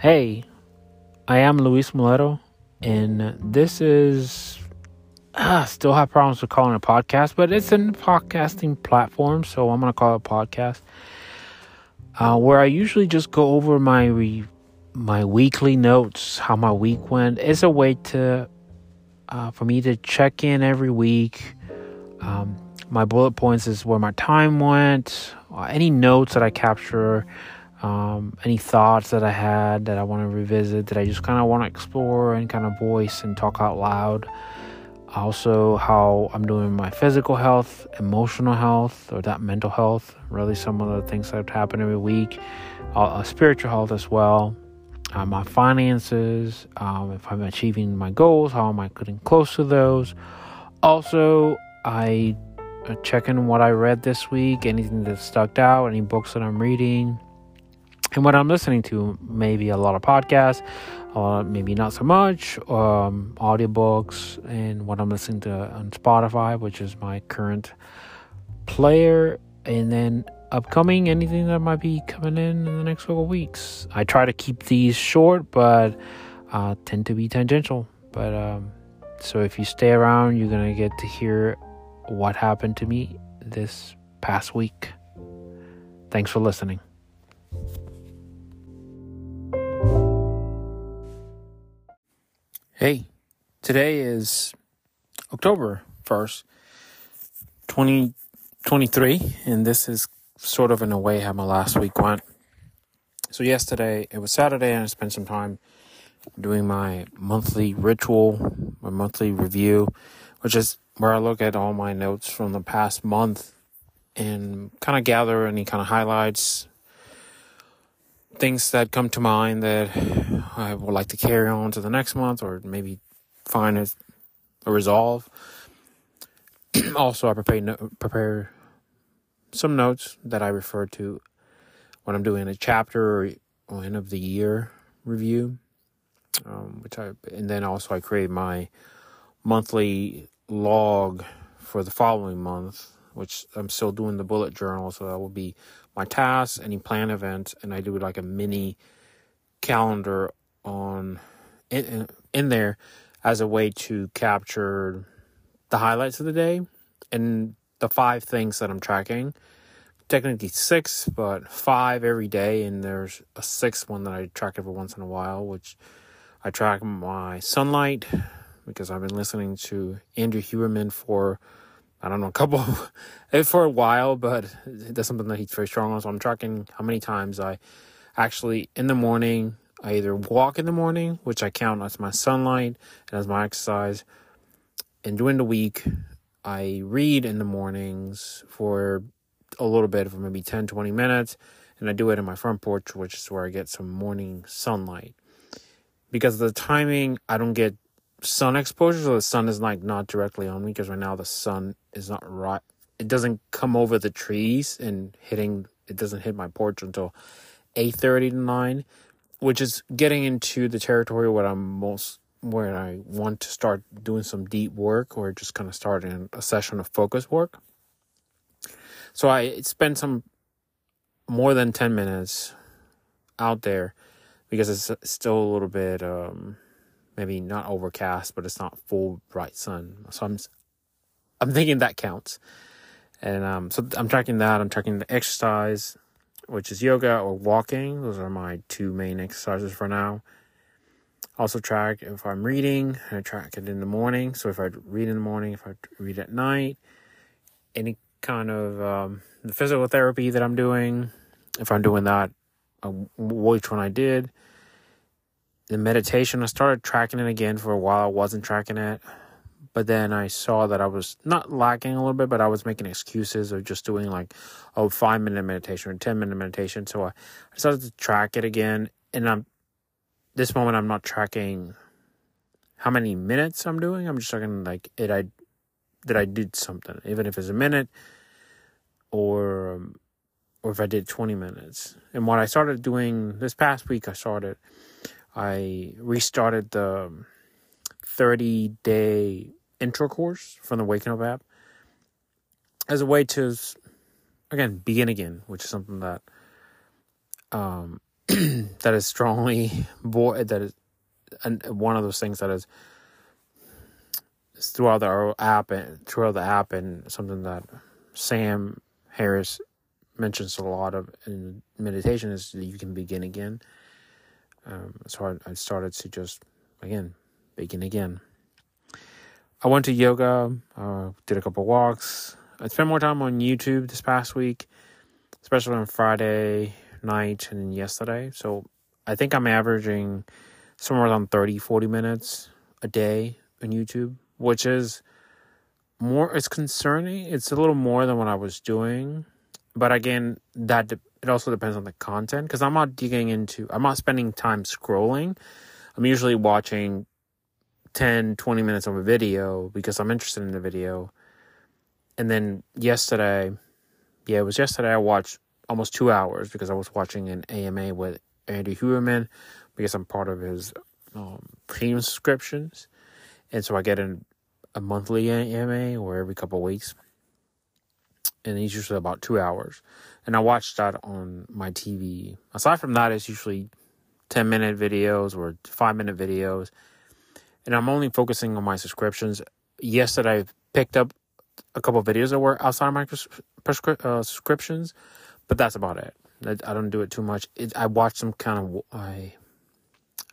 Hey, I am Luis Muleto, and this is. I still have problems with calling a podcast, but it's a podcasting platform, so I'm to call it a podcast. Uh, where I usually just go over my re- my weekly notes, how my week went. It's a way to uh, for me to check in every week. Um, my bullet points is where my time went, uh, any notes that I capture, um, any thoughts that I had that I want to revisit, that I just kind of want to explore and kind of voice and talk out loud. Also, how I'm doing my physical health, emotional health, or that mental health. Really, some of the things that happen every week. Uh, uh, spiritual health as well. Uh, my finances, um, if I'm achieving my goals, how am I getting close to those? Also, I uh, check in what I read this week, anything that stuck out, any books that I'm reading, and what I'm listening to. Maybe a lot of podcasts, uh, maybe not so much, um, audiobooks, and what I'm listening to on Spotify, which is my current player, and then upcoming anything that might be coming in in the next couple weeks. I try to keep these short, but uh, tend to be tangential. But um, so if you stay around, you're gonna get to hear what happened to me this past week. Thanks for listening. Hey, today is October 1st, 2023, and this is sort of in a way how my last week went. So, yesterday, it was Saturday, and I spent some time doing my monthly ritual, my monthly review, which is where I look at all my notes from the past month and kind of gather any kind of highlights, things that come to mind that I would like to carry on to the next month or maybe find a, a resolve. also, I prepare no, prepare some notes that I refer to when I'm doing a chapter or, end of the year review. Um, which I and then also I create my monthly log for the following month, which I'm still doing the bullet journal. So that will be my tasks, any plan events, and I do like a mini calendar on in, in there as a way to capture the highlights of the day and the five things that I'm tracking. Technically six, but five every day, and there's a sixth one that I track every once in a while, which I track my sunlight because I've been listening to Andrew Huberman for I don't know a couple for a while, but that's something that he's very strong on. So I'm tracking how many times I actually in the morning I either walk in the morning, which I count as my sunlight and as my exercise, and during the week I read in the mornings for a little bit for maybe 10 20 minutes. And I do it in my front porch which is where I get some morning sunlight. Because of the timing, I don't get sun exposure, so the sun is like not directly on me because right now the sun is not right. It doesn't come over the trees and hitting. It doesn't hit my porch until eight thirty to nine, which is getting into the territory where I'm most where I want to start doing some deep work or just kind of starting a session of focus work. So I spent some more than 10 minutes out there because it's still a little bit um, maybe not overcast, but it's not full bright sun. So I'm I'm thinking that counts. And um, so I'm tracking that. I'm tracking the exercise, which is yoga or walking. Those are my two main exercises for now. Also track if I'm reading. I track it in the morning. So if I read in the morning, if I read at night, any kind of um, the physical therapy that I'm doing, if I'm doing that, uh, which one I did. The meditation, I started tracking it again for a while. I wasn't tracking it. But then I saw that I was not lacking a little bit, but I was making excuses of just doing like, oh, five minute meditation or 10 minute meditation. So I started to track it again. And I'm, this moment, I'm not tracking how many minutes I'm doing. I'm just tracking like it, I, that I did something, even if it's a minute or um, or if I did 20 minutes. And what I started doing this past week, I started, I restarted the 30 day intro course from the Waking Up app as a way to, again, begin again, which is something that um, that is strongly boy that is and one of those things that is throughout the app and throughout the app and something that Sam Harris mentions a lot of in meditation is that you can begin again. Um, so I, I started to just again begin again. I went to yoga, uh, did a couple walks. I spent more time on YouTube this past week, especially on Friday night and yesterday. So I think I'm averaging somewhere around 30, 40 minutes a day on YouTube, which is more, it's concerning. It's a little more than what I was doing. But again, that de- it also depends on the content because I'm not digging into, I'm not spending time scrolling. I'm usually watching 10, 20 minutes of a video because I'm interested in the video. And then yesterday, yeah, it was yesterday I watched almost two hours because I was watching an AMA with Andy Huberman because I'm part of his um, premium subscriptions. And so I get an, a monthly AMA or every couple weeks. And it's usually about two hours. And I watch that on my TV. Aside from that, it's usually 10 minute videos or five minute videos. And I'm only focusing on my subscriptions. Yes, that I picked up a couple videos that were outside of my prescri- uh, subscriptions, but that's about it. I, I don't do it too much. It, I watch some kind of I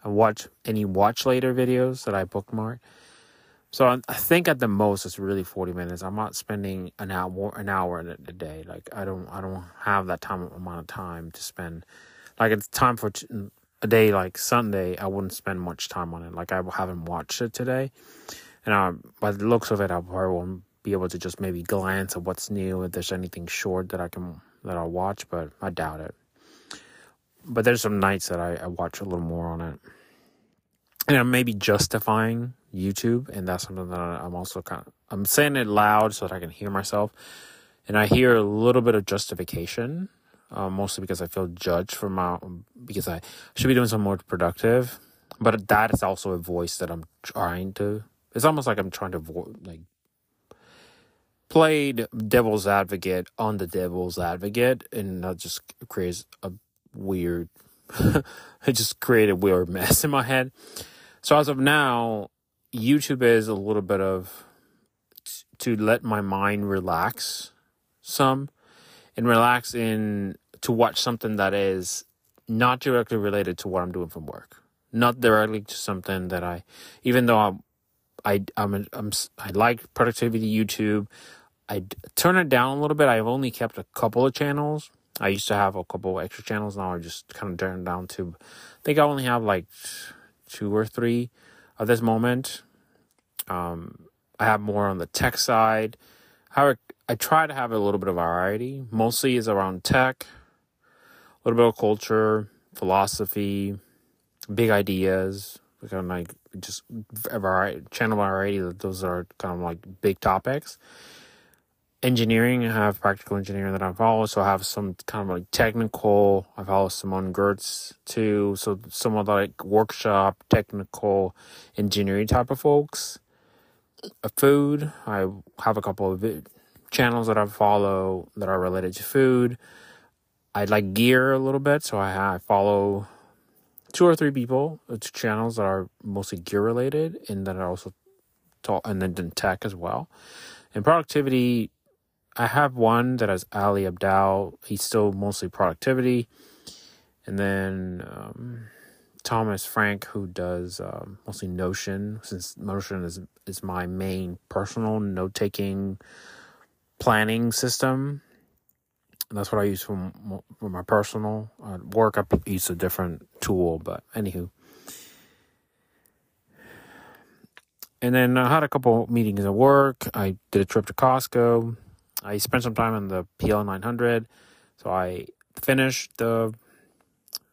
I watch any watch later videos that I bookmark. So I, I think at the most it's really forty minutes. I'm not spending an hour an hour in a, a day. Like I don't I don't have that time amount of time to spend. Like it's time for t- a day like Sunday. I wouldn't spend much time on it. Like I haven't watched it today, and I, by the looks of it, I probably won't be able to just maybe glance at what's new if there's anything short that I can that I'll watch, but I doubt it. But there's some nights that I, I watch a little more on it. And I'm maybe justifying YouTube, and that's something that I'm also kind of I'm saying it loud so that I can hear myself, and I hear a little bit of justification, uh, mostly because I feel judged for my because I should be doing something more productive, but that is also a voice that I'm trying to. It's almost like I'm trying to vo- like played devil's advocate on the devil's advocate, and that just creates a weird. it just created a weird mess in my head. So as of now, YouTube is a little bit of to let my mind relax some and relax in to watch something that is not directly related to what I'm doing from work. Not directly to something that I, even though I'm, I, I'm, I'm, I like productivity YouTube. I turn it down a little bit. I've only kept a couple of channels. I used to have a couple extra channels. Now I just kind of turned down to, I think I only have like two or three at this moment. Um, I have more on the tech side. However, I try to have a little bit of variety. Mostly is around tech, a little bit of culture, philosophy, big ideas, kind of like just a variety, channel variety. that Those are kind of like big topics engineering. I have practical engineering that I follow. So I have some kind of like technical. I follow Simone Giertz too. So some of the like workshop, technical engineering type of folks. A food. I have a couple of channels that I follow that are related to food. I like gear a little bit, so I, I follow two or three people, two channels that are mostly gear related, and that are also talk, and then tech as well. And productivity, I have one that has Ali Abdaal. He's still mostly productivity. And then um, Thomas Frank, who does um, mostly Notion, since Notion is, is my main personal note taking planning system. And that's what I use for, for my personal uh, work. I use a different tool, but anywho. And then I had a couple meetings at work. I did a trip to Costco I spent some time on the PL 900. So I finished the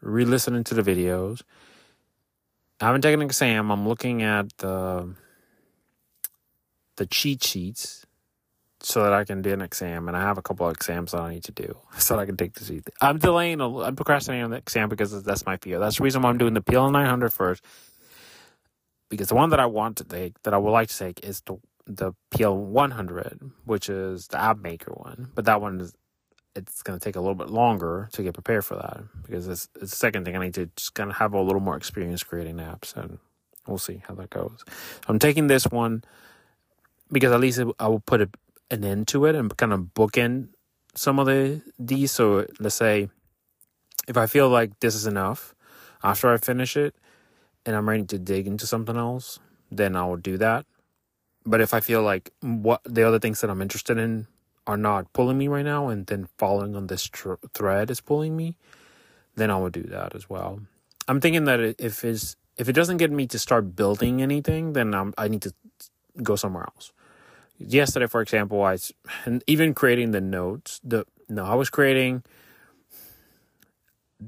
re listening to the videos. I haven't taken an exam. I'm looking at the the cheat sheets so that I can do an exam. And I have a couple of exams that I need to do so that I can take the seat. I'm delaying, I'm procrastinating on the exam because that's my fear. That's the reason why I'm doing the PL 900 first. Because the one that I want to take, that I would like to take, is the the PL100, which is the app maker one, but that one is it's going to take a little bit longer to get prepared for that because it's, it's the second thing I need to just kind of have a little more experience creating apps and we'll see how that goes. I'm taking this one because at least I will put a, an end to it and kind of bookend some of the these. So let's say if I feel like this is enough after I finish it and I'm ready to dig into something else, then I will do that. But if I feel like what the other things that I'm interested in are not pulling me right now, and then following on this tr- thread is pulling me, then I will do that as well. I'm thinking that if it's if it doesn't get me to start building anything, then I'm, I need to go somewhere else. Yesterday, for example, I and even creating the notes. The no, I was creating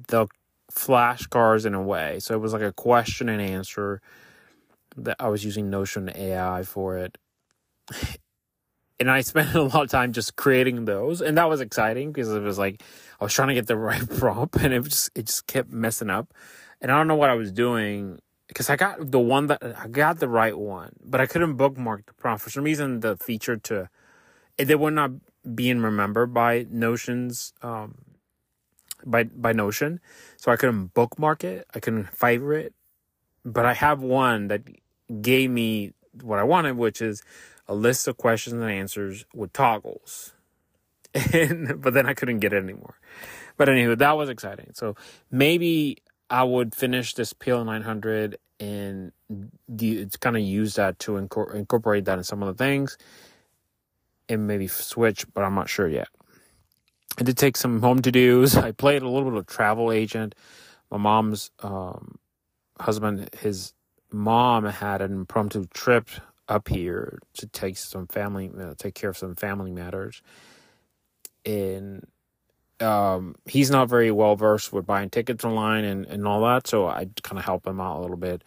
the flashcards in a way. So it was like a question and answer that I was using Notion AI for it. And I spent a lot of time just creating those, and that was exciting because it was like I was trying to get the right prompt, and it just it just kept messing up, and I don't know what I was doing because I got the one that I got the right one, but I couldn't bookmark the prompt for some reason. The feature to they were not being remembered by Notion's um, by by Notion, so I couldn't bookmark it. I couldn't favorite, but I have one that gave me what I wanted, which is a list of questions and answers with toggles. And, but then I couldn't get it anymore. But anywho, that was exciting. So maybe I would finish this PL900 and the, it's kind of use that to incorporate that in some of the things and maybe switch, but I'm not sure yet. I did take some home to dos. I played a little bit of travel agent. My mom's um, husband, his mom had an impromptu trip up here to take some family, uh, take care of some family matters. And um, he's not very well versed with buying tickets online and, and all that. So I kind of help him out a little bit.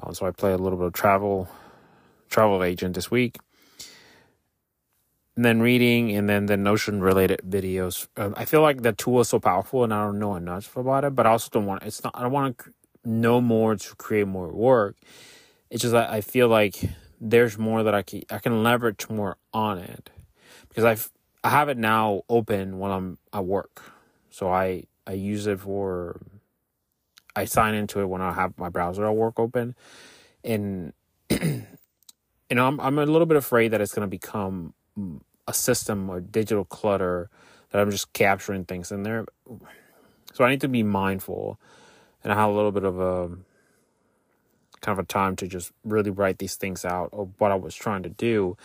Uh, so I play a little bit of travel travel agent this week. And then reading and then the Notion related videos. Uh, I feel like the tool is so powerful and I don't know enough about it, but I also don't want it's not I don't want to know more to create more work. It's just I feel like there's more that I can I can leverage more on it because I've I have it now open when I'm at work, so I I use it for I sign into it when I have my browser at work open, and you know I'm I'm a little bit afraid that it's going to become a system or digital clutter that I'm just capturing things in there. So I need to be mindful, and I have a little bit of a kind of a time to just really write these things out of what I was trying to do.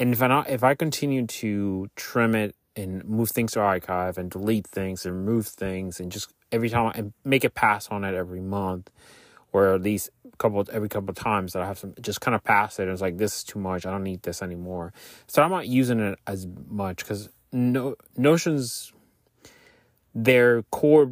And if I not, if I continue to trim it and move things to archive and delete things and remove things and just every time I make a pass on it every month or at least a couple every couple of times that I have some just kind of pass it and it's like this is too much I don't need this anymore so I'm not using it as much because no notions their core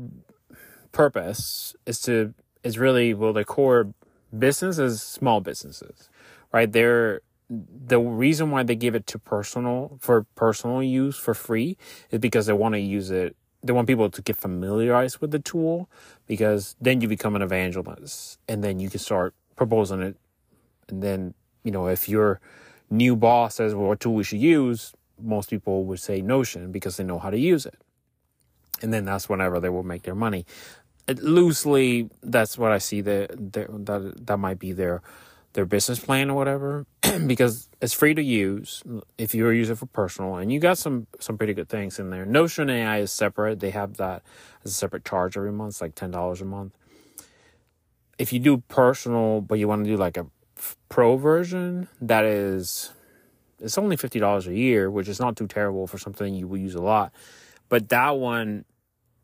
purpose is to is really well the core business is small businesses, right? They're the reason why they give it to personal for personal use for free is because they want to use it they want people to get familiarized with the tool because then you become an evangelist and then you can start proposing it. And then you know if your new boss says well what tool we should use most people would say notion because they know how to use it. And then that's whenever they will make their money. Loosely that's what I see that that that might be their their business plan or whatever because it's free to use if you use it for personal and you got some some pretty good things in there. Notion AI is separate. They have that as a separate charge every month, it's like ten dollars a month. If you do personal, but you want to do like a pro version, that is it's only fifty dollars a year, which is not too terrible for something you will use a lot. But that one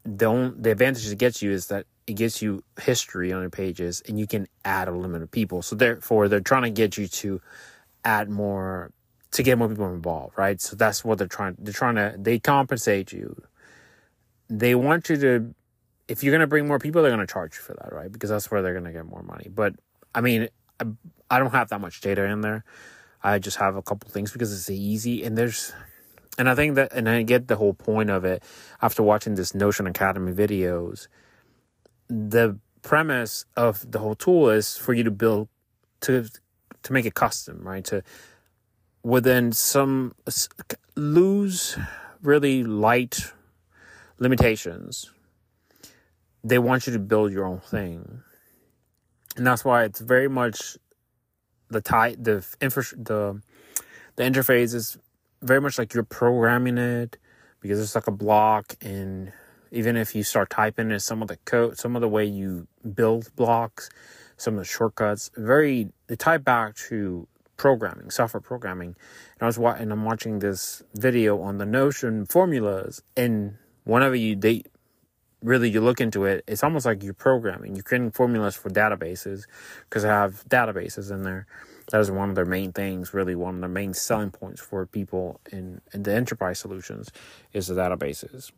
the the advantage it gets you is that it gets you history on your pages and you can add a limit of people. So therefore they're trying to get you to add more to get more people involved, right? So that's what they're trying they're trying to they compensate you. They want you to if you're going to bring more people they're going to charge you for that, right? Because that's where they're going to get more money. But I mean, I, I don't have that much data in there. I just have a couple things because it's easy and there's and I think that, and I get the whole point of it after watching this Notion Academy videos. The premise of the whole tool is for you to build to to make it custom, right? To within some loose really light limitations. They want you to build your own thing. And that's why it's very much the tie the infra the the interface is very much like you're programming it because it's like a block and even if you start typing in some of the code some of the way you build blocks some of the shortcuts very they tie back to programming software programming. And i was watching i'm watching this video on the notion formulas and whenever you they really you look into it it's almost like you're programming. You're creating formulas for databases because i have databases in there. That is one of their main things, really one of the main selling points for people in, in the enterprise solutions is the databases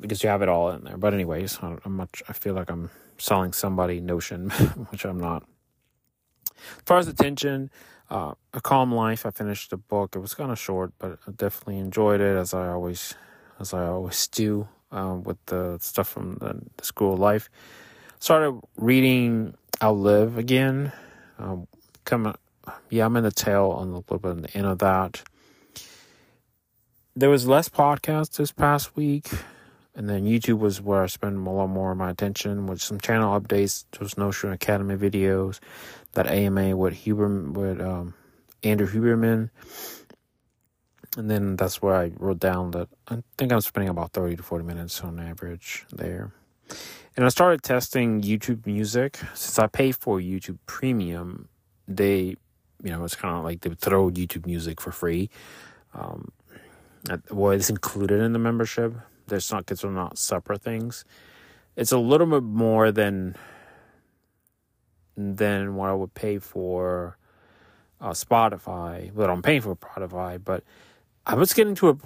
because you have it all in there. But anyways, I'm much I feel like I'm selling somebody Notion, which I'm not. As far as attention, uh, A Calm Life, I finished the book. It was kind of short, but I definitely enjoyed it as I always as I always do uh, with the stuff from the, the school life. Started reading Outlive again. Um, coming yeah, I'm in the tail on a little bit on the end of that. There was less podcasts this past week, and then YouTube was where I spent a lot more of my attention with some channel updates. Was Notion Academy videos, that AMA with Huber with um, Andrew Huberman, and then that's where I wrote down that I think I'm spending about thirty to forty minutes on average there. And I started testing YouTube Music since I pay for YouTube Premium. They you know, it's kind of like they throw YouTube Music for free. Um, well, it's included in the membership. There's not because they're not separate things. It's a little bit more than than what I would pay for uh, Spotify. Well, I'm paying for Spotify, but I was getting to a.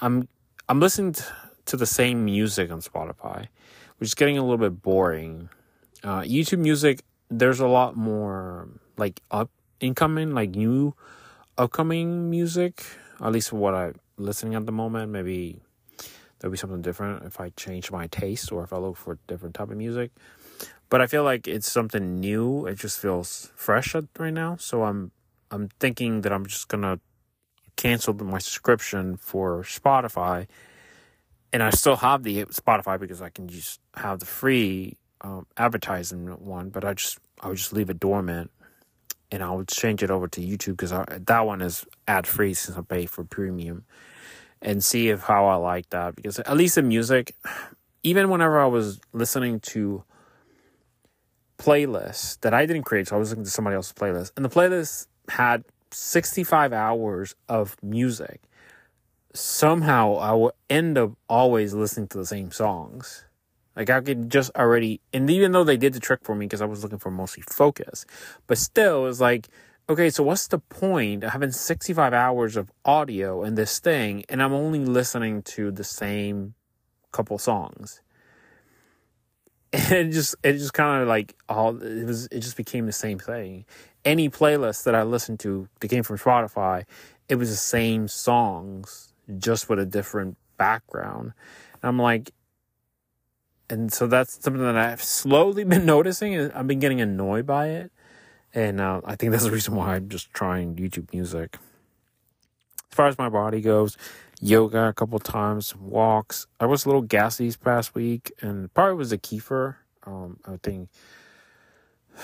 I'm I'm listening to the same music on Spotify, which is getting a little bit boring. Uh, YouTube Music, there's a lot more like up incoming, like new upcoming music, at least what I'm listening at the moment. Maybe there'll be something different if I change my taste or if I look for a different type of music. But I feel like it's something new. It just feels fresh right now. So I'm I'm thinking that I'm just gonna cancel my subscription for Spotify, and I still have the Spotify because I can just have the free um, advertising one. But I just I would just leave it dormant and I would change it over to YouTube because that one is ad free since I pay for premium, and see if how I like that because at least in music, even whenever I was listening to playlists that I didn't create, so I was listening to somebody else's playlist, and the playlist had sixty five hours of music. Somehow I would end up always listening to the same songs like I could just already, and even though they did the trick for me because I was looking for mostly focus, but still, it's like, okay, so what's the point of having 65 hours of audio in this thing and I'm only listening to the same couple songs? And it just, it just kind of like all, it was, it just became the same thing. Any playlist that I listened to that came from Spotify, it was the same songs, just with a different background. And I'm like, and so that's something that I've slowly been noticing. I've been getting annoyed by it, and uh, I think that's the reason why I'm just trying YouTube Music. As far as my body goes, yoga a couple times, walks. I was a little gassy this past week, and probably was the kefir. Um, I think.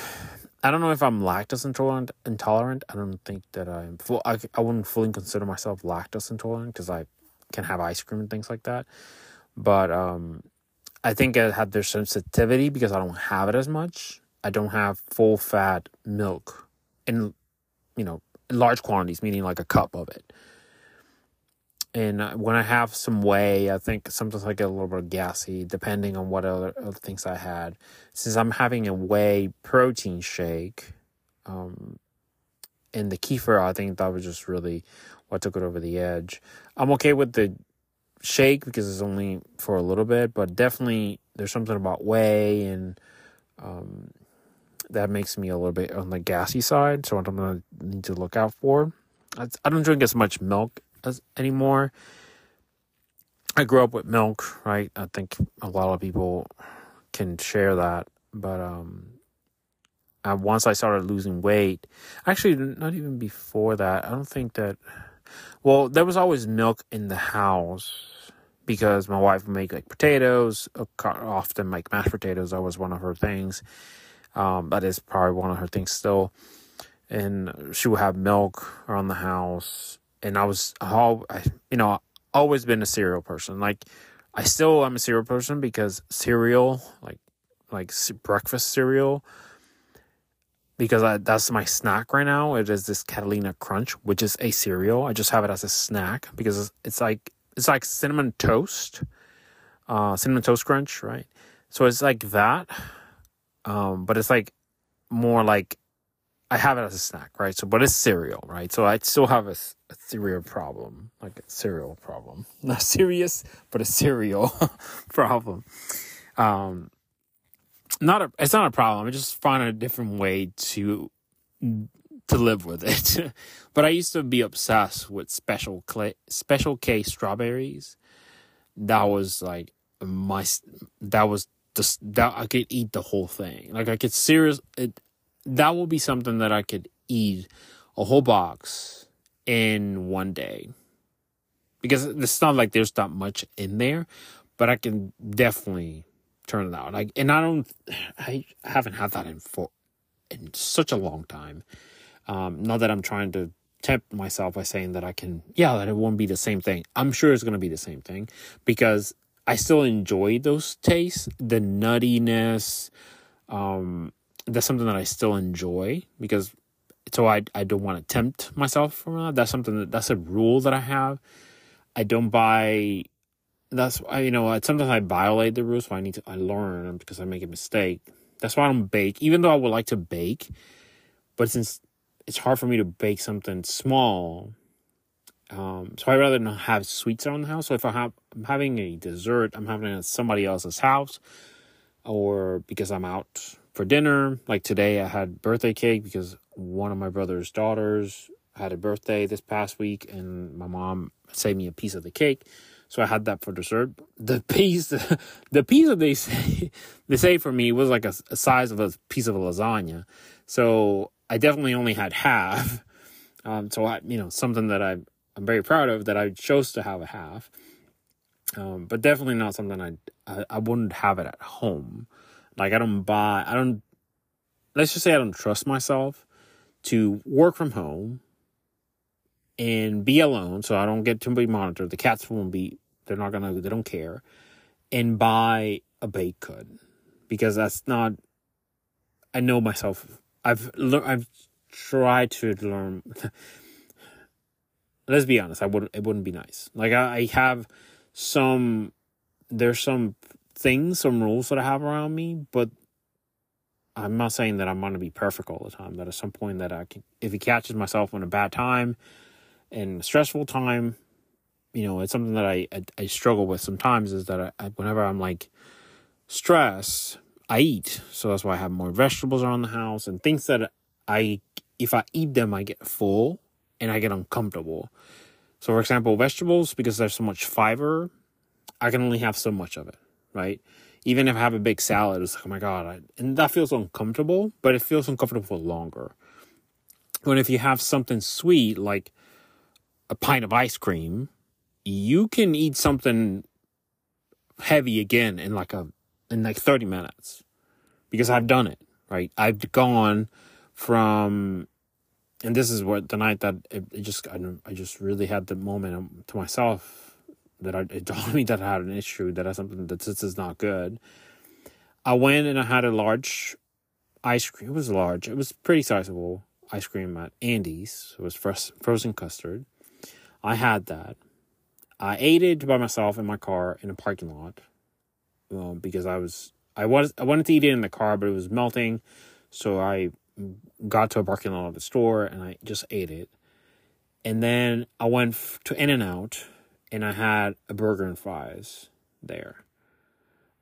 I don't know if I'm lactose intolerant. Intolerant. I don't think that I'm. Full, I I wouldn't fully consider myself lactose intolerant because I can have ice cream and things like that. But um, I think I had their sensitivity because I don't have it as much. I don't have full fat milk in, you know, large quantities, meaning like a cup of it. And when I have some whey, I think sometimes I get a little bit gassy, depending on what other, other things I had. Since I'm having a whey protein shake, um, and the kefir, I think that was just really what took it over the edge. I'm okay with the shake because it's only for a little bit, but definitely there's something about whey and um, that makes me a little bit on the gassy side. So I'm gonna need to look out for. I, don't drink as much milk as anymore. I grew up with milk, right? I think a lot of people can share that, but um, I, once I started losing weight, actually, not even before that, I don't think that Well, there was always milk in the house because my wife would make like potatoes, uh, often like mashed potatoes. That was one of her things. Um, that is probably one of her things still. And she would have milk around the house. And I was you know, always been a cereal person. Like, I still am a cereal person because cereal, like, like breakfast cereal, because I, that's my snack right now. It is this Catalina Crunch, which is a cereal. I just have it as a snack because it's, it's like it's like cinnamon toast, uh, cinnamon toast crunch, right? So it's like that, um, but it's like more like I have it as a snack, right? So, but it's cereal, right? So I still have a, a cereal problem, like a cereal problem, not serious, but a cereal problem. Um, not a, it's not a problem. I just find a different way to to live with it. but I used to be obsessed with special clay, special K strawberries. That was like my that was just that I could eat the whole thing. Like I could serious it that will be something that I could eat a whole box in one day. Because it's not like there's not much in there, but I can definitely turn it out. Like and I don't I haven't had that in for in such a long time. Um, not that I'm trying to tempt myself by saying that I can, yeah, that it won't be the same thing. I'm sure it's going to be the same thing because I still enjoy those tastes, the nuttiness. Um, that's something that I still enjoy because so I I don't want to tempt myself from that. That's something that that's a rule that I have. I don't buy. That's you know sometimes I violate the rules, so I need to I learn because I make a mistake. That's why I don't bake, even though I would like to bake. But since it's hard for me to bake something small. Um, so I rather not have sweets around the house. So if I have I'm having a dessert, I'm having it at somebody else's house, or because I'm out for dinner. Like today, I had birthday cake because one of my brother's daughters had a birthday this past week, and my mom saved me a piece of the cake. So I had that for dessert. The piece, the piece that they say they say for me was like a, a size of a piece of a lasagna. So I definitely only had half. Um, so I, you know, something that I I'm very proud of that I chose to have a half. Um, but definitely not something I, I I wouldn't have it at home. Like I don't buy I don't let's just say I don't trust myself to work from home and be alone so I don't get to be monitored. The cats won't be they're not gonna they don't care. And buy a baked good. Because that's not I know myself I've learned. I've tried to learn. let's be honest. I would. It wouldn't be nice. Like I, I have some. There's some things, some rules that I have around me, but I'm not saying that I'm going to be perfect all the time. That at some point that I can, if it catches myself in a bad time, and stressful time, you know, it's something that I I, I struggle with sometimes. Is that I, I, whenever I'm like stressed, I eat. So that's why I have more vegetables around the house and things that I, if I eat them, I get full and I get uncomfortable. So, for example, vegetables, because there's so much fiber, I can only have so much of it, right? Even if I have a big salad, it's like, oh my God. I, and that feels uncomfortable, but it feels uncomfortable for longer. When if you have something sweet, like a pint of ice cream, you can eat something heavy again in like a in like 30 minutes because I've done it, right? I've gone from, and this is what the night that it, it just, I, I just really had the moment to myself that I, it told me that I had an issue, that I something that this is not good. I went and I had a large ice cream. It was large. It was pretty sizable ice cream at Andy's. It was frozen custard. I had that. I ate it by myself in my car in a parking lot um, because I was I was I wanted to eat it in the car, but it was melting, so I got to a parking lot of the store and I just ate it. And then I went to In and Out and I had a burger and fries there.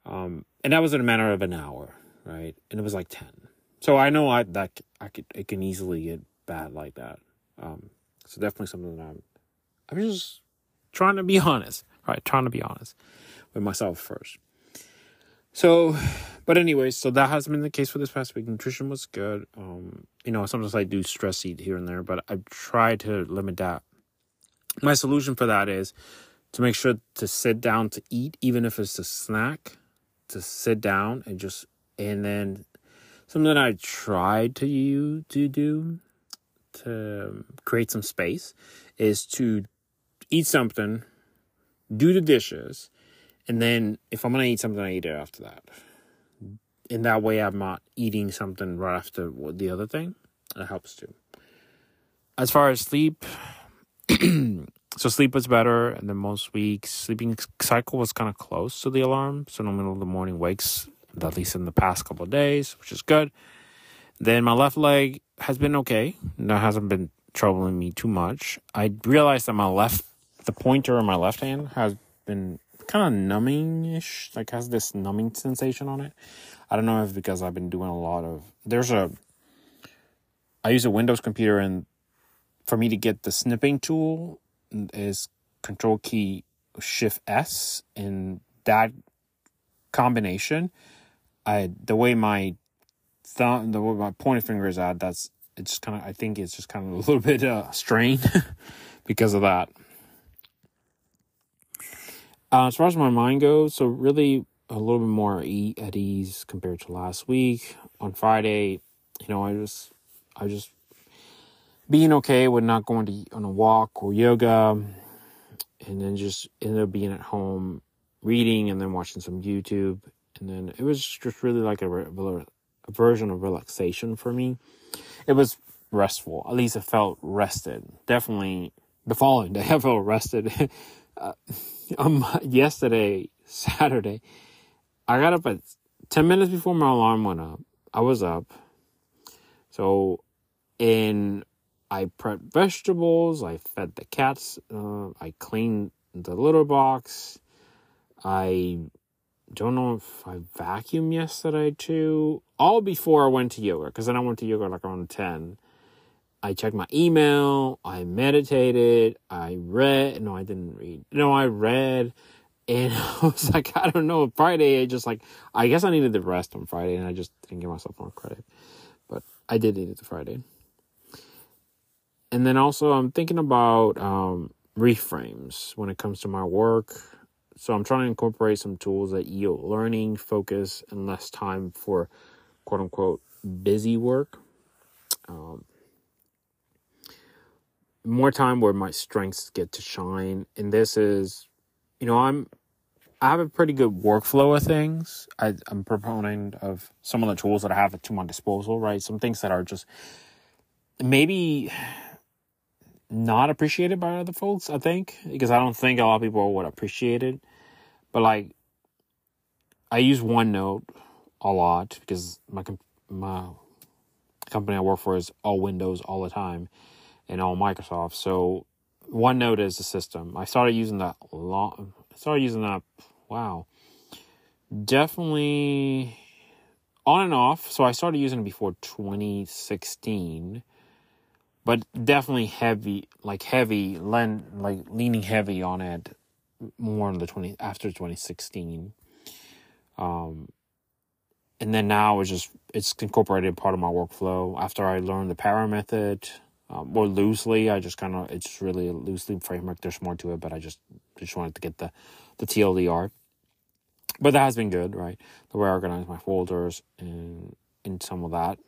Um, and that was in a matter of an hour, right? And it was like ten. So I know I that I could it can easily get bad like that. Um, so definitely something that I'm I'm just trying to be honest, right? Trying to be honest with myself first. So, but anyways, so that has been the case for this past week. Nutrition was good. Um, you know, sometimes I do stress eat here and there, but I try to limit that my solution for that is to make sure to sit down to eat, even if it's a snack, to sit down and just, and then something I tried to you to do to create some space is to eat something, do the dishes, and then if I'm gonna eat something, I eat it after that. In that way, I'm not eating something right after the other thing. It helps too. As far as sleep, so sleep was better than most weeks. Sleeping cycle was kind of close to the alarm, so in the middle of the morning wakes, at least in the past couple of days, which is good. Then my left leg has been okay. That hasn't been troubling me too much. I realized that my left, the pointer on my left hand has been kind of numbing ish, like has this numbing sensation on it. I don't know if because I've been doing a lot of, there's a, I use a Windows computer and for me to get the snipping tool is control key shift S and that combination I the way my thumb the way my pointer finger is at that's it's kind of I think it's just kind of a little bit uh strained because of that. Uh, as far as my mind goes, so really a little bit more at ease compared to last week. On Friday, you know, I just I just being okay with not going to on a walk or yoga, and then just ended up being at home reading and then watching some YouTube, and then it was just really like a, a version of relaxation for me. It was restful. At least it felt rested. Definitely the following day I felt rested. uh, um, yesterday, Saturday, I got up at 10 minutes before my alarm went up. I was up. So, in I prepped vegetables. I fed the cats. Uh, I cleaned the litter box. I don't know if I vacuumed yesterday too. All before I went to yoga, because then I went to yoga like around 10. I checked my email. I meditated. I read. No, I didn't read. No, I read. And I was like, I don't know. Friday, I just like, I guess I needed the rest on Friday, and I just didn't give myself more credit. But I did need it the Friday and then also I'm thinking about um, reframes when it comes to my work. So I'm trying to incorporate some tools that yield learning, focus, and less time for quote unquote busy work. Um, more time where my strengths get to shine. And this is, you know, I'm I have a pretty good workflow of things. I, I'm a proponent of some of the tools that I have to my disposal, right? Some things that are just maybe not appreciated by other folks, I think, because I don't think a lot of people would appreciate it. But like, I use OneNote a lot because my my company I work for is all Windows all the time and all Microsoft. So OneNote is the system. I started using that long. I started using that. Wow, definitely on and off. So I started using it before 2016 but definitely heavy, like heavy, len, like leaning heavy on it more in the 20 after 2016. Um, and then now it's just it's incorporated part of my workflow after I learned the PARA method um, more loosely. I just kind of it's really a loosely framework. There's more to it, but I just just wanted to get the the TLDR. But that has been good, right? The way I organize my folders and and some of that.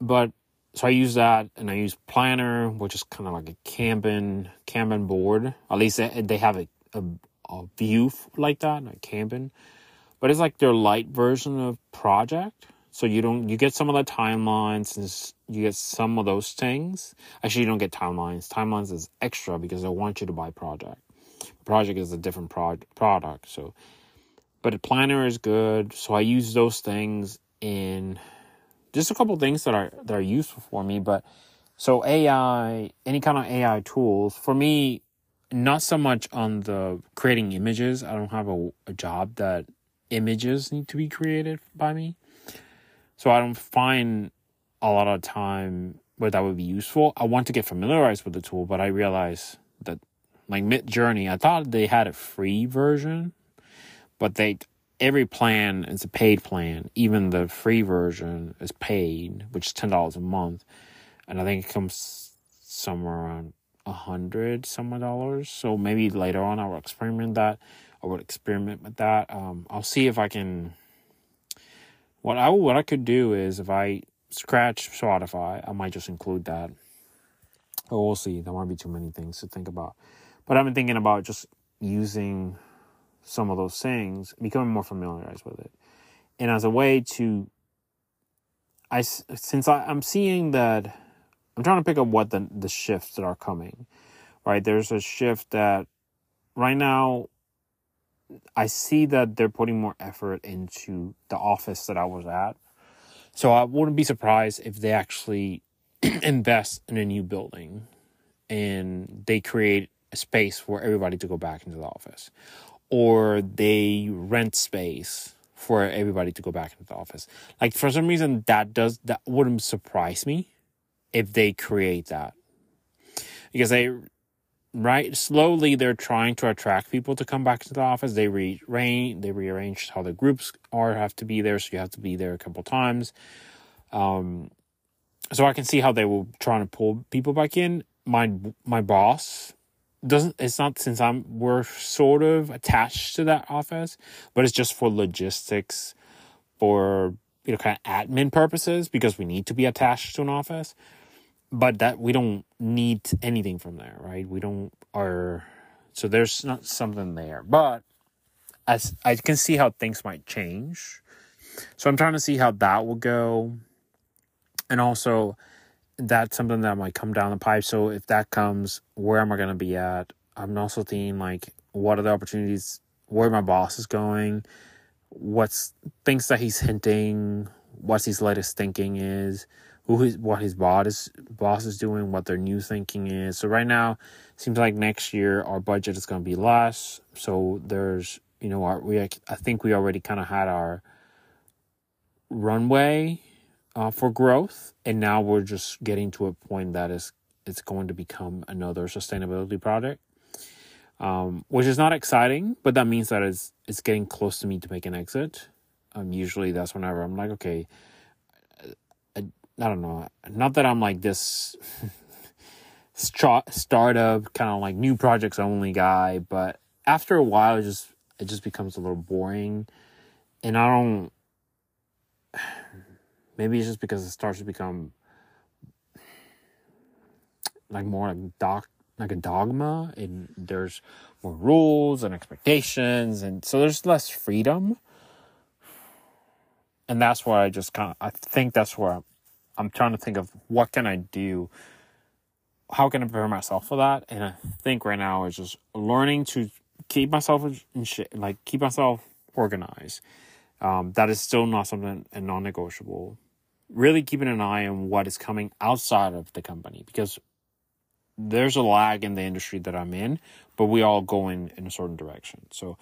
But so I use that and I use Planner, which is kind of like a Kanban Kanban board. At least they have a, a, a view like that, like Kanban. But it's like their light version of Project. So you don't you get some of the timelines and you get some of those things. Actually, you don't get timelines. Timelines is extra because they want you to buy Project. Project is a different pro- product. So, but the Planner is good. So I use those things in just a couple things that are that are useful for me. But so AI, any kind of AI tools for me, not so much on the creating images. I don't have a, a job that images need to be created by me, so I don't find a lot of time where that would be useful. I want to get familiarized with the tool, but I realize that like Midjourney, I thought they had a free version, but they every plan is a paid plan. Even the free version is paid, which is ten dollars a month, and I think it comes somewhere around a hundred some dollars. So maybe later on I will experiment that. I would experiment with that. Um, I'll see if I can. What I what I could do is if I scratch Spotify, I might just include that. But we'll see. There might be too many things to think about. But I've been thinking about just using some of those things, becoming more familiarized with it, and as a way to. I since I, I'm seeing that I'm trying to pick up what the the shifts that are coming. Right, there's a shift that right now I see that they're putting more effort into the office that I was at. So I wouldn't be surprised if they actually invest in a new building and they create a space for everybody to go back into the office or they rent space for everybody to go back into the office. Like for some reason that does that wouldn't surprise me if they create that because they right slowly they're trying to attract people to come back to the office. They rearrange they rearrange how the groups are have to be there so you have to be there a couple times. Um so i can see how they will try to pull people back in. My my boss doesn't it's not since i'm we're sort of attached to that office but it's just for logistics for you know kind of admin purposes because we need to be attached to an office but that we don't need anything from there, right? We don't are so there's not something there, but as I can see how things might change. So I'm trying to see how that will go, and also that's something that might come down the pipe. So if that comes, where am I going to be at? I'm also thinking like, what are the opportunities? Where my boss is going? What's things that he's hinting? What's his latest thinking is? Who his what his boss is boss is doing, what their new thinking is. So right now, seems like next year our budget is going to be less. So there's you know our, we I think we already kind of had our runway uh, for growth, and now we're just getting to a point that is it's going to become another sustainability project. Um, which is not exciting, but that means that it's it's getting close to me to make an exit. Um, usually that's whenever I'm like, okay, I don't know. Not that I'm like this start, startup kind of like new projects only guy, but after a while, it just it just becomes a little boring, and I don't. Maybe it's just because it starts to become like more like doc like a dogma and there's more rules and expectations and so there's less freedom and that's why i just kind of i think that's where I'm trying to think of what can I do how can I prepare myself for that? And I think right now is just learning to keep myself in like keep myself organized. Um, that is still not something and non-negotiable. Really keeping an eye on what is coming outside of the company because there's a lag in the industry that I'm in, but we all go in, in a certain direction. So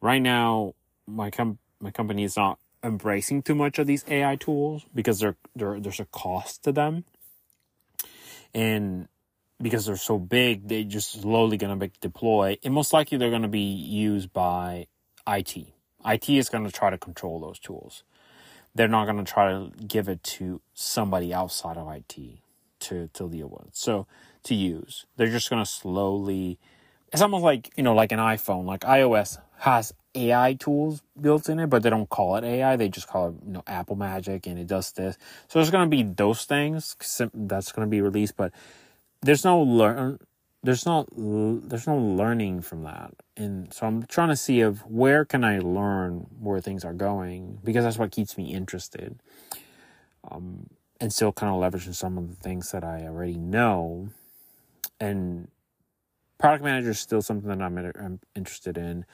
right now, my com- my company is not embracing too much of these AI tools because they're, they're there's a cost to them. And because they're so big, they just slowly gonna be deploy. And most likely they're gonna be used by IT. IT is gonna try to control those tools. They're not gonna try to give it to somebody outside of IT to to deal with. So to use. They're just gonna slowly it's almost like, you know, like an iPhone, like iOS has AI tools built in it, but they don't call it AI. They just call it, you know, Apple Magic and it does this. So there's going to be those things that's going to be released, but there's no learn, there's not, there's no learning from that. And so I'm trying to see of where can I learn where things are going because that's what keeps me interested. Um, and still kind of leveraging some of the things that I already know. And product manager is still something that I'm, I'm interested in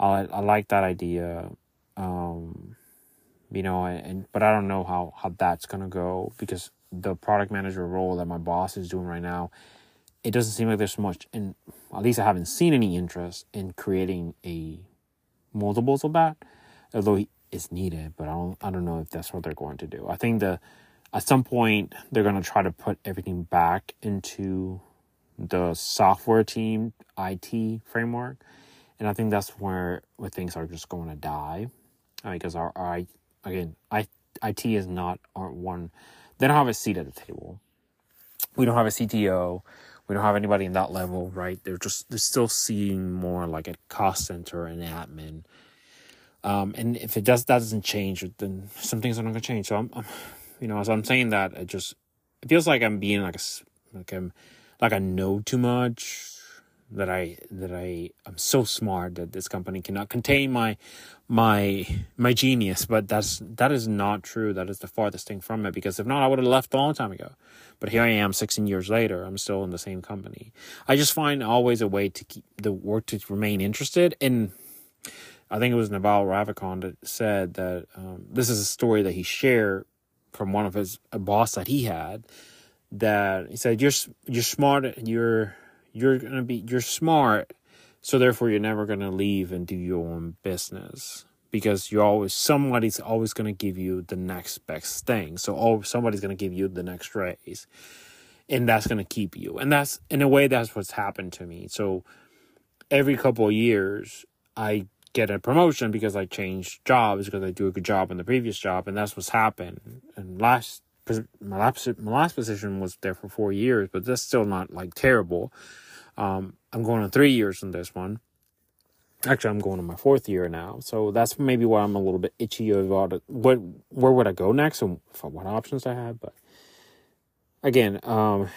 I I like that idea. Um, you know, and but I don't know how how that's gonna go because the product manager role that my boss is doing right now, it doesn't seem like there's much, and at least I haven't seen any interest in creating a multiples of that, although it's needed. But I don't I don't know if that's what they're going to do. I think the at some point they're gonna try to put everything back into the software team IT framework and I think that's where where things are just going to die, because our, our again, I, IT is not our one. They don't have a seat at the table. We don't have a CTO. we don't have anybody in that level, right? They're just they're still seeing more like a cost center and admin. Um, and if it does that doesn't change, then some things are not gonna change. So I'm, I'm you know, as I'm saying that, it just it feels like I'm being like a like I'm like I know too much that I that I I'm so smart that this company cannot contain my my my genius, but that's that is not true. That is the farthest thing from it. Because if not, I would have left a long time ago. But here I am, 16 years later. I'm still in the same company. I just find always a way to keep the work to remain interested. And I think it was Naval Ravikant that said that um, this is a story that he shared from one of his a boss that he had. That he said, "You're you're smart. And you're you're gonna be you're smart." So therefore, you're never gonna leave and do your own business because you're always somebody's always gonna give you the next best thing. So oh, somebody's gonna give you the next raise, and that's gonna keep you. And that's in a way that's what's happened to me. So every couple of years, I get a promotion because I changed jobs because I do a good job in the previous job, and that's what's happened. And last my last my last position was there for four years, but that's still not like terrible. Um, I'm going on three years in this one. Actually, I'm going on my fourth year now, so that's maybe why I'm a little bit itchy about it. What, where would I go next, and what options I have? But again, um,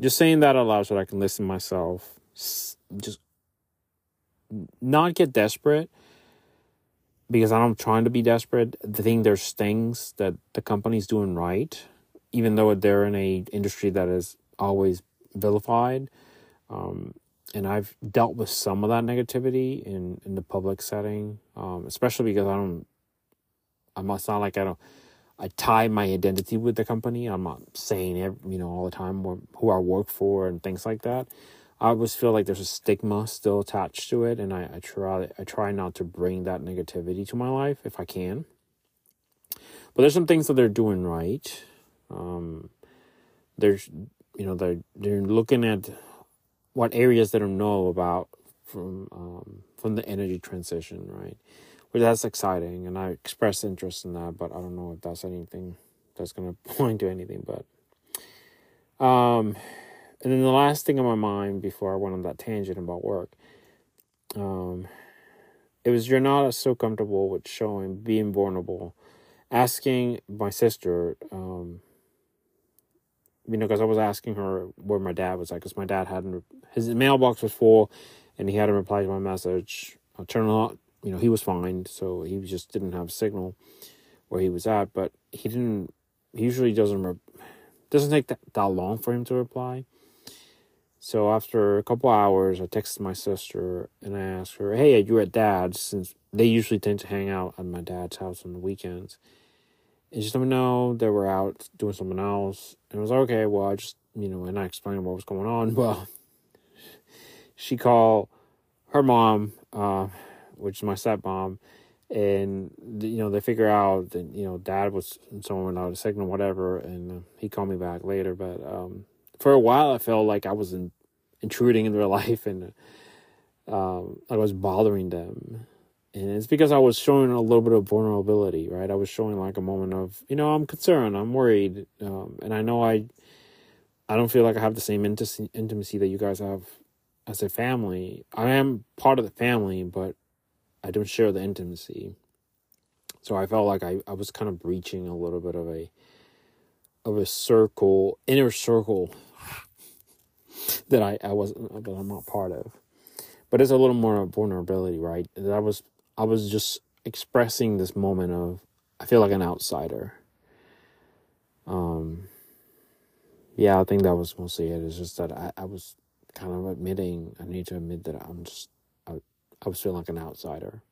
just saying that allows that I can listen myself, just not get desperate because I'm trying to be desperate. I think there's things that the company's doing right, even though they're in a industry that is always vilified. Um, and I've dealt with some of that negativity in, in the public setting, um, especially because I don't, I'm not, not like I don't, I tie my identity with the company. I'm not saying, every, you know, all the time who I work for and things like that. I always feel like there's a stigma still attached to it, and I, I try I try not to bring that negativity to my life if I can. But there's some things that they're doing right. Um, there's you know they're they're looking at what areas they don't know about from um, from the energy transition, right? Which that's exciting, and I express interest in that, but I don't know if that's anything that's gonna point to anything. But um, and then the last thing on my mind before I went on that tangent about work, um, it was you're not so comfortable with showing being vulnerable, asking my sister, um, you know, because I was asking her where my dad was at, because my dad hadn't, his mailbox was full and he hadn't replied to my message. I turned on, you know, he was fine, so he just didn't have a signal where he was at, but he didn't, he usually doesn't, re- doesn't take that, that long for him to reply. So after a couple hours, I texted my sister and I asked her, "Hey, you at dad's?" Since they usually tend to hang out at my dad's house on the weekends, and she let me know they were out doing something else. And I was like, "Okay, well, I just you know," and I explained what was going on. Well, she called her mom, uh, which is my stepmom, and you know they figure out that you know dad was someone without a signal, whatever, and uh, he called me back later, but. um for a while I felt like I was in, intruding in their life and um, I was bothering them. And it's because I was showing a little bit of vulnerability, right? I was showing like a moment of, you know, I'm concerned, I'm worried, um, and I know I, I don't feel like I have the same intimacy, intimacy that you guys have as a family. I am part of the family, but I don't share the intimacy. So I felt like I, I was kind of breaching a little bit of a of a circle, inner circle that I, I wasn't that I'm not part of. But it's a little more vulnerability, right? That I was I was just expressing this moment of I feel like an outsider. Um yeah, I think that was mostly it. It's just that I, I was kind of admitting I need to admit that I'm just I, I was feeling like an outsider.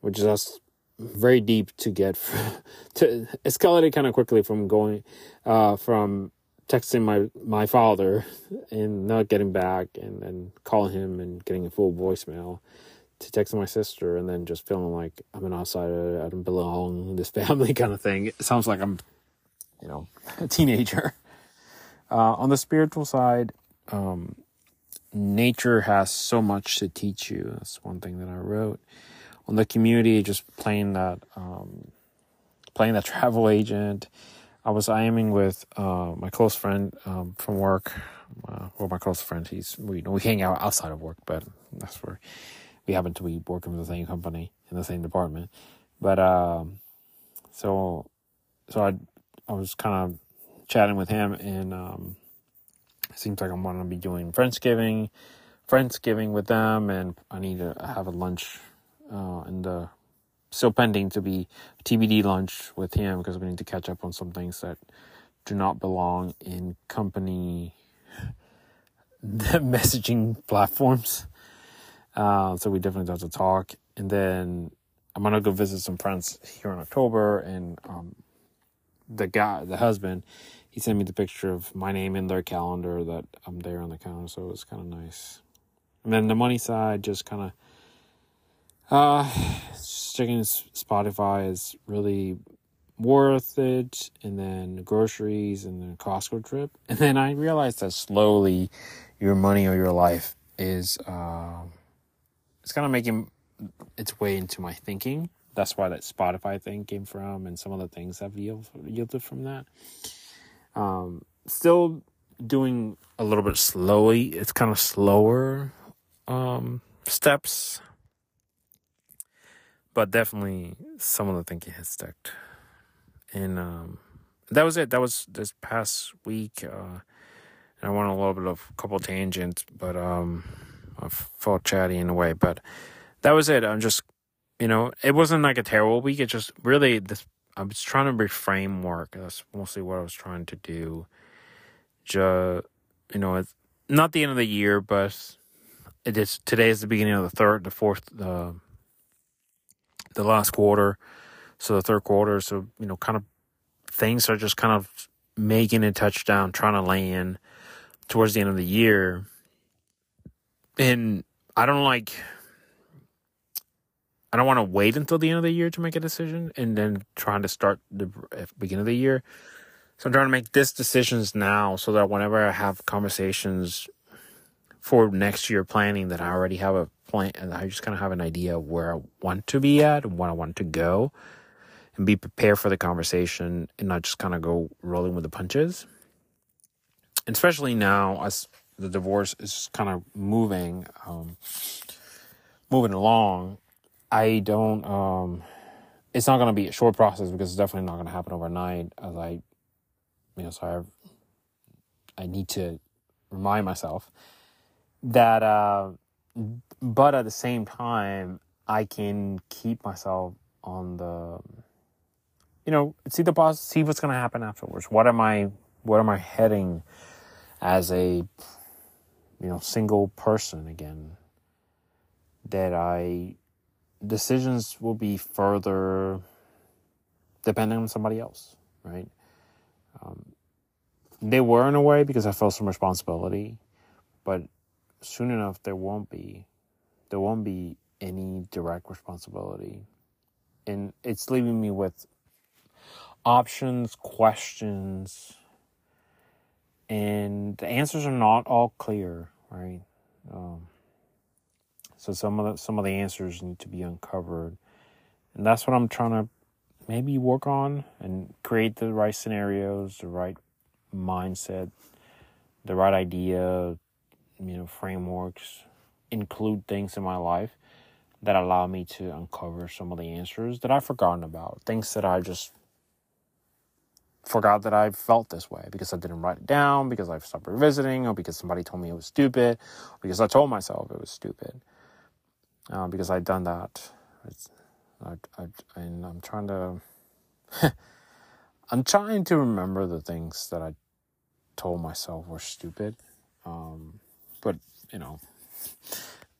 Which is that's very deep to get to escalated kind of quickly from going uh from texting my my father and not getting back and then calling him and getting a full voicemail to texting my sister and then just feeling like I'm an outsider, I don't belong in this family kind of thing. It sounds like I'm, you know, a teenager. Uh, on the spiritual side, um, nature has so much to teach you. That's one thing that I wrote. On the community, just playing that, um, playing that travel agent, I was aiming with uh, my close friend um, from work. Uh, well, my close friend, he's we we hang out outside of work, but that's where we happen to be working with the same company in the same department. But um, so so I I was kind of chatting with him, and um, it seems like I'm going to be doing Friendsgiving, Friendsgiving with them, and I need to have a lunch uh, in the still pending to be TBD lunch with him because we need to catch up on some things that do not belong in company messaging platforms. Uh, so we definitely have to talk. And then I'm gonna go visit some friends here in October, and um, the guy, the husband, he sent me the picture of my name in their calendar that I'm there on the calendar, so it's kind of nice. And then the money side, just kind of uh, checking Spotify is really worth it, and then groceries, and then Costco trip, and then I realized that slowly, your money or your life is uh, it's kind of making its way into my thinking. That's why that Spotify thing came from, and some of the things have yielded from that. Um, still doing a little bit slowly. It's kind of slower um, steps but definitely some of the thinking has stuck. And um, that was it. That was this past week. Uh, and I went a little bit of a couple tangents, but um, I felt chatty in a way. But that was it. I'm just, you know, it wasn't like a terrible week. It just really this. I was trying to reframe work. That's mostly what I was trying to do. Just, you know, it's not the end of the year, but it is. Today is the beginning of the third, the fourth, the the last quarter, so the third quarter. So you know, kind of things are just kind of making a touchdown, trying to land towards the end of the year, and I don't like. I don't want to wait until the end of the year to make a decision and then trying to start the eh, beginning of the year. So I'm trying to make this decisions now so that whenever I have conversations for next year planning that I already have a plan and I just kind of have an idea of where I want to be at and where I want to go and be prepared for the conversation and not just kind of go rolling with the punches. And especially now as the divorce is kind of moving um, moving along, I don't um, it's not going to be a short process because it's definitely not going to happen overnight as I you know so I I need to remind myself that uh, but at the same time i can keep myself on the you know see the boss see what's going to happen afterwards. What am i what am i heading as a you know single person again? That i decisions will be further depending on somebody else right? Um, they were in a way because i felt some responsibility but soon enough there won't be there won't be any direct responsibility. And it's leaving me with options questions and the answers are not all clear right? Um, so some of the some of the answers need to be uncovered. And that's what i'm trying to maybe work on and create the right scenarios the right mindset the right idea you know, frameworks, include things in my life that allow me to uncover some of the answers that I've forgotten about, things that I just forgot that I felt this way because I didn't write it down, because I've stopped revisiting, or because somebody told me it was stupid, because I told myself it was stupid, uh, because I'd done that. I, I, and I'm trying to, I'm trying to remember the things that I told myself were stupid. Um, but you know,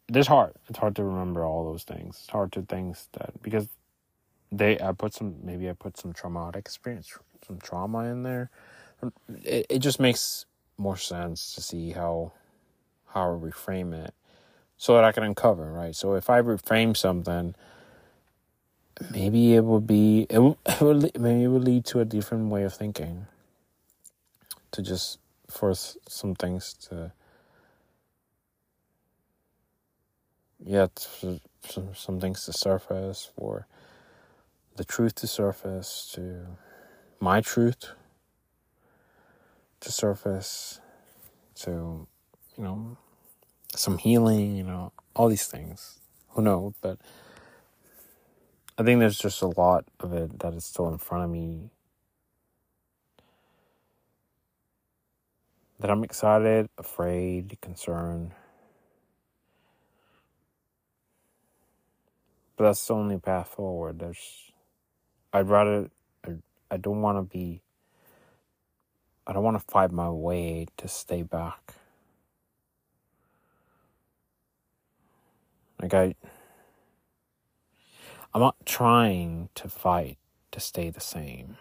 it's hard. It's hard to remember all those things. It's hard to things that because they I put some maybe I put some traumatic experience, some trauma in there. It it just makes more sense to see how how I reframe it so that I can uncover right. So if I reframe something, maybe it would be it would, it would maybe it would lead to a different way of thinking. To just force some things to yet some, some things to surface, for the truth to surface, to my truth to surface to, you know, some healing, you know, all these things. Who knows? But I think there's just a lot of it that is still in front of me. That I'm excited, afraid, concerned. But that's the only path forward. There's, I'd rather, I, I don't want to be, I don't want to fight my way to stay back. Like I, I'm not trying to fight to stay the same.